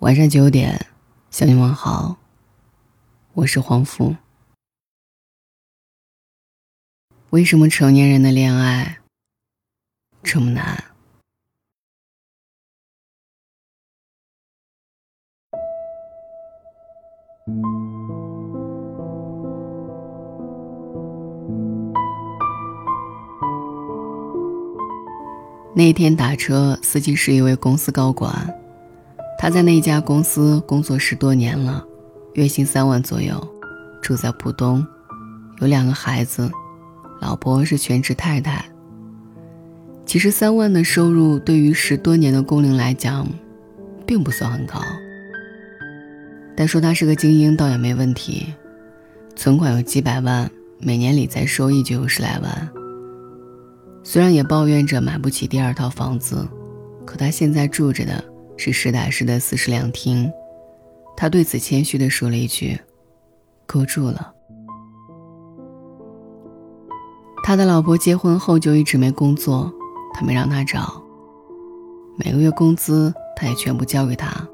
晚上九点，向你问好。我是黄福。为什么成年人的恋爱这么难？那天打车，司机是一位公司高管。他在那家公司工作十多年了，月薪三万左右，住在浦东，有两个孩子，老婆是全职太太。其实三万的收入对于十多年的工龄来讲，并不算很高。但说他是个精英倒也没问题，存款有几百万，每年理财收益就有十来万。虽然也抱怨着买不起第二套房子，可他现在住着的。是实打实的四室两厅，他对此谦虚的说了一句：“够住了。”他的老婆结婚后就一直没工作，他没让他找。每个月工资他也全部交给他，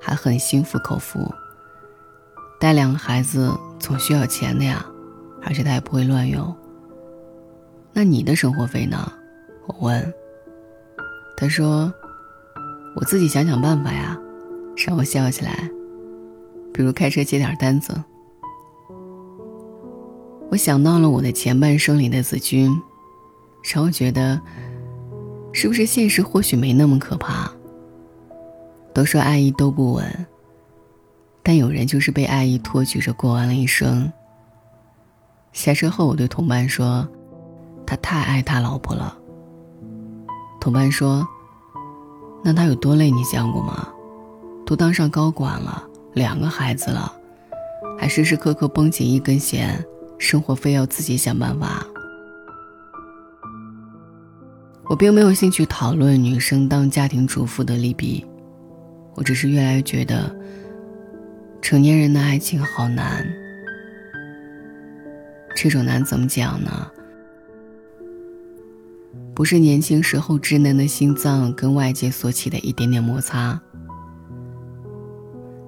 还很心服口服。带两个孩子总需要钱的呀，而且他也不会乱用。那你的生活费呢？我问。他说。我自己想想办法呀，让我笑起来。比如开车接点单子。我想到了我的前半生里的子君，让我觉得，是不是现实或许没那么可怕？都说爱意都不稳，但有人就是被爱意托举着过完了一生。下车后，我对同伴说：“他太爱他老婆了。”同伴说。那他有多累？你想过吗？都当上高管了，两个孩子了，还时时刻刻绷紧一根弦，生活非要自己想办法。我并没有兴趣讨论女生当家庭主妇的利弊，我只是越来越觉得，成年人的爱情好难。这种难怎么讲呢？不是年轻时候稚嫩的心脏跟外界所起的一点点摩擦。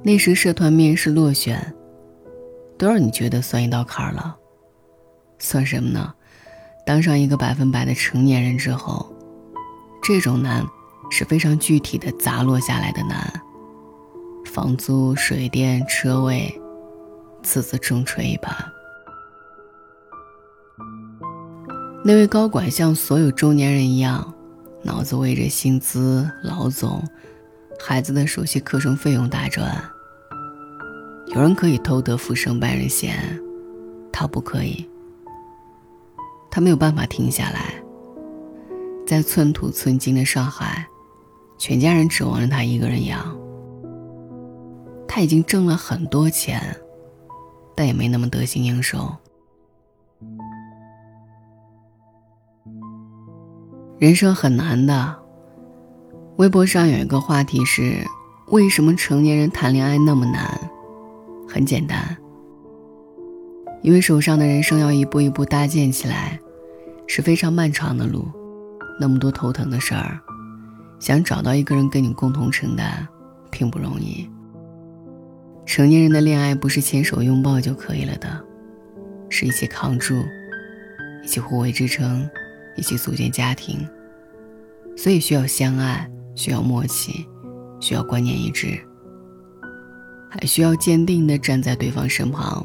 那时社团面试落选，都让你觉得算一道坎儿了。算什么呢？当上一个百分百的成年人之后，这种难是非常具体的砸落下来的难。房租、水电、车位，次次重锤一把。那位高管像所有中年人一样，脑子围着薪资、老总、孩子的首期课程费用打转。有人可以偷得浮生半日闲，他不可以。他没有办法停下来。在寸土寸金的上海，全家人指望着他一个人养。他已经挣了很多钱，但也没那么得心应手。人生很难的。微博上有一个话题是：为什么成年人谈恋爱那么难？很简单，因为手上的人生要一步一步搭建起来，是非常漫长的路，那么多头疼的事儿，想找到一个人跟你共同承担，并不容易。成年人的恋爱不是牵手拥抱就可以了的，是一起扛住，一起互为支撑。一起组建家庭，所以需要相爱，需要默契，需要观念一致，还需要坚定的站在对方身旁，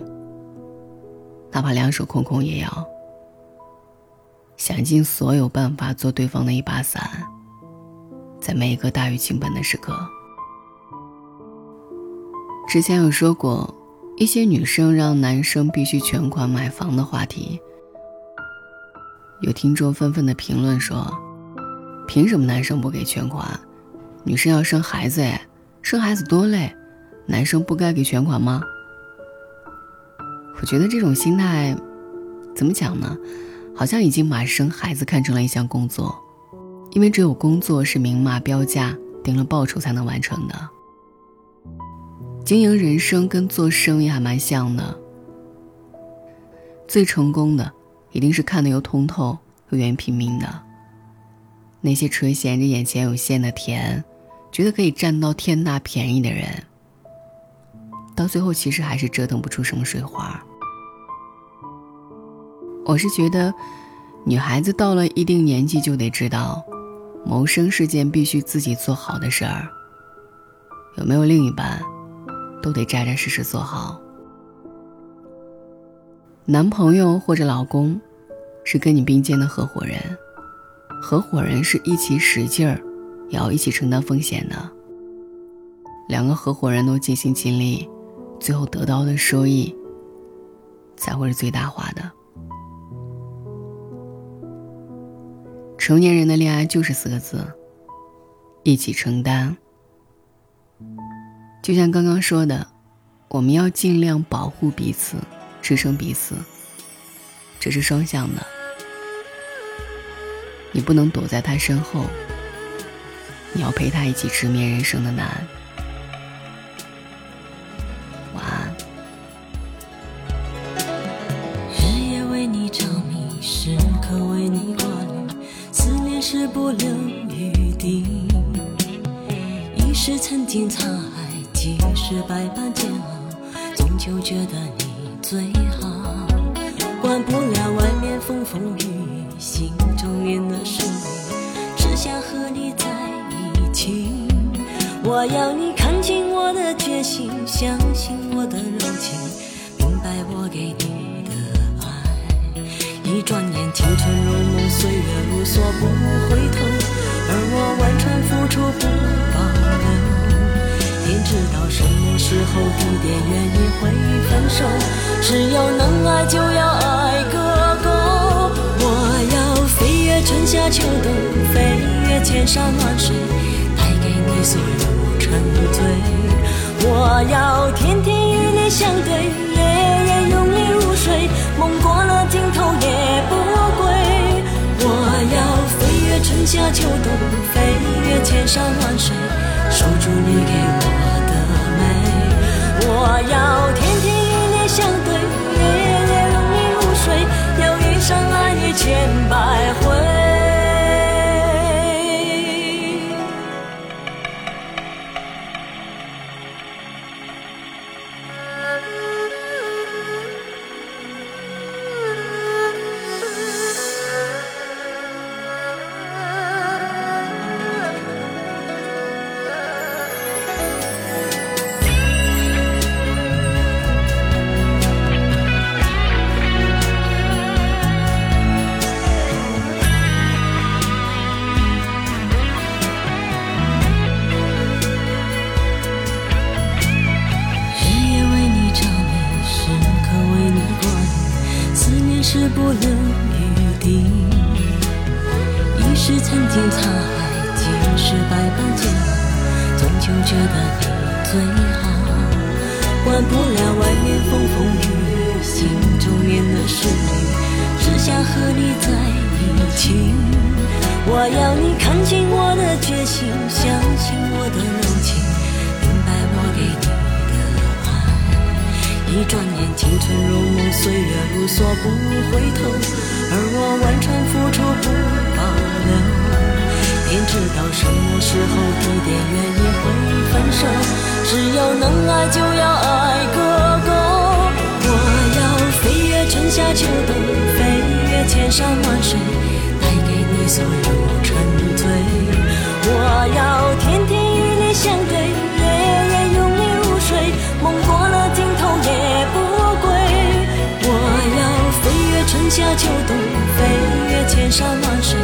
哪怕两手空空也要想尽所有办法做对方的一把伞，在每一个大雨倾盆的时刻。之前有说过，一些女生让男生必须全款买房的话题。有听众纷纷的评论说：“凭什么男生不给全款？女生要生孩子哎，生孩子多累，男生不该给全款吗？”我觉得这种心态，怎么讲呢？好像已经把生孩子看成了一项工作，因为只有工作是明码标价、定了报酬才能完成的。经营人生跟做生意还蛮像的，最成功的。一定是看得又通透又愿意拼命的。那些垂涎着眼前有限的甜，觉得可以占到天大便宜的人，到最后其实还是折腾不出什么水花。我是觉得，女孩子到了一定年纪就得知道，谋生是件必须自己做好的事儿。有没有另一半，都得扎扎实实做好。男朋友或者老公，是跟你并肩的合伙人，合伙人是一起使劲儿，也要一起承担风险的。两个合伙人都尽心尽力，最后得到的收益，才会是最大化的。成年人的恋爱就是四个字：一起承担。就像刚刚说的，我们要尽量保护彼此，支撑彼此。这是双向的，你不能躲在他身后，你要陪他一起直面人生的难。晚安。日夜为你着迷，时刻为你挂虑。思念是不留余地，一时曾经沧海，几世百般煎熬，终究觉得你最好。管不了外面风风雨雨，心中念的是你，只想和你在一起。我要你看清我的决心，相信我的柔情，明白我给你的爱。一转眼，青春如梦，岁月如梭，不回头，而我完全付出不。知道什么时候蝴蝶愿意会分手，只要能爱就要爱个够。我要飞越春夏秋冬，飞越千山万水，带给你所有沉醉。我要天天与你相对，夜夜拥你入睡，梦过了尽头也不归。我要飞越春夏秋冬，飞越千山万水，守住你给。我不留余地，一时曾经沧海，几世百般煎熬，终究觉得你最好。管不了外面风风雨雨，心中念的是你，只想和你在一起。我要你看清我的决心，相信我的柔情，一转眼，青春如梦，岁月如梭，不回头。而我完全付出，不保留。天知道什么时候、地点、原因会分手。只要能爱，就要爱个够。我要飞越春夏秋冬，飞越千山万水，带给你所有沉醉。我要秋冬，飞越千山万水，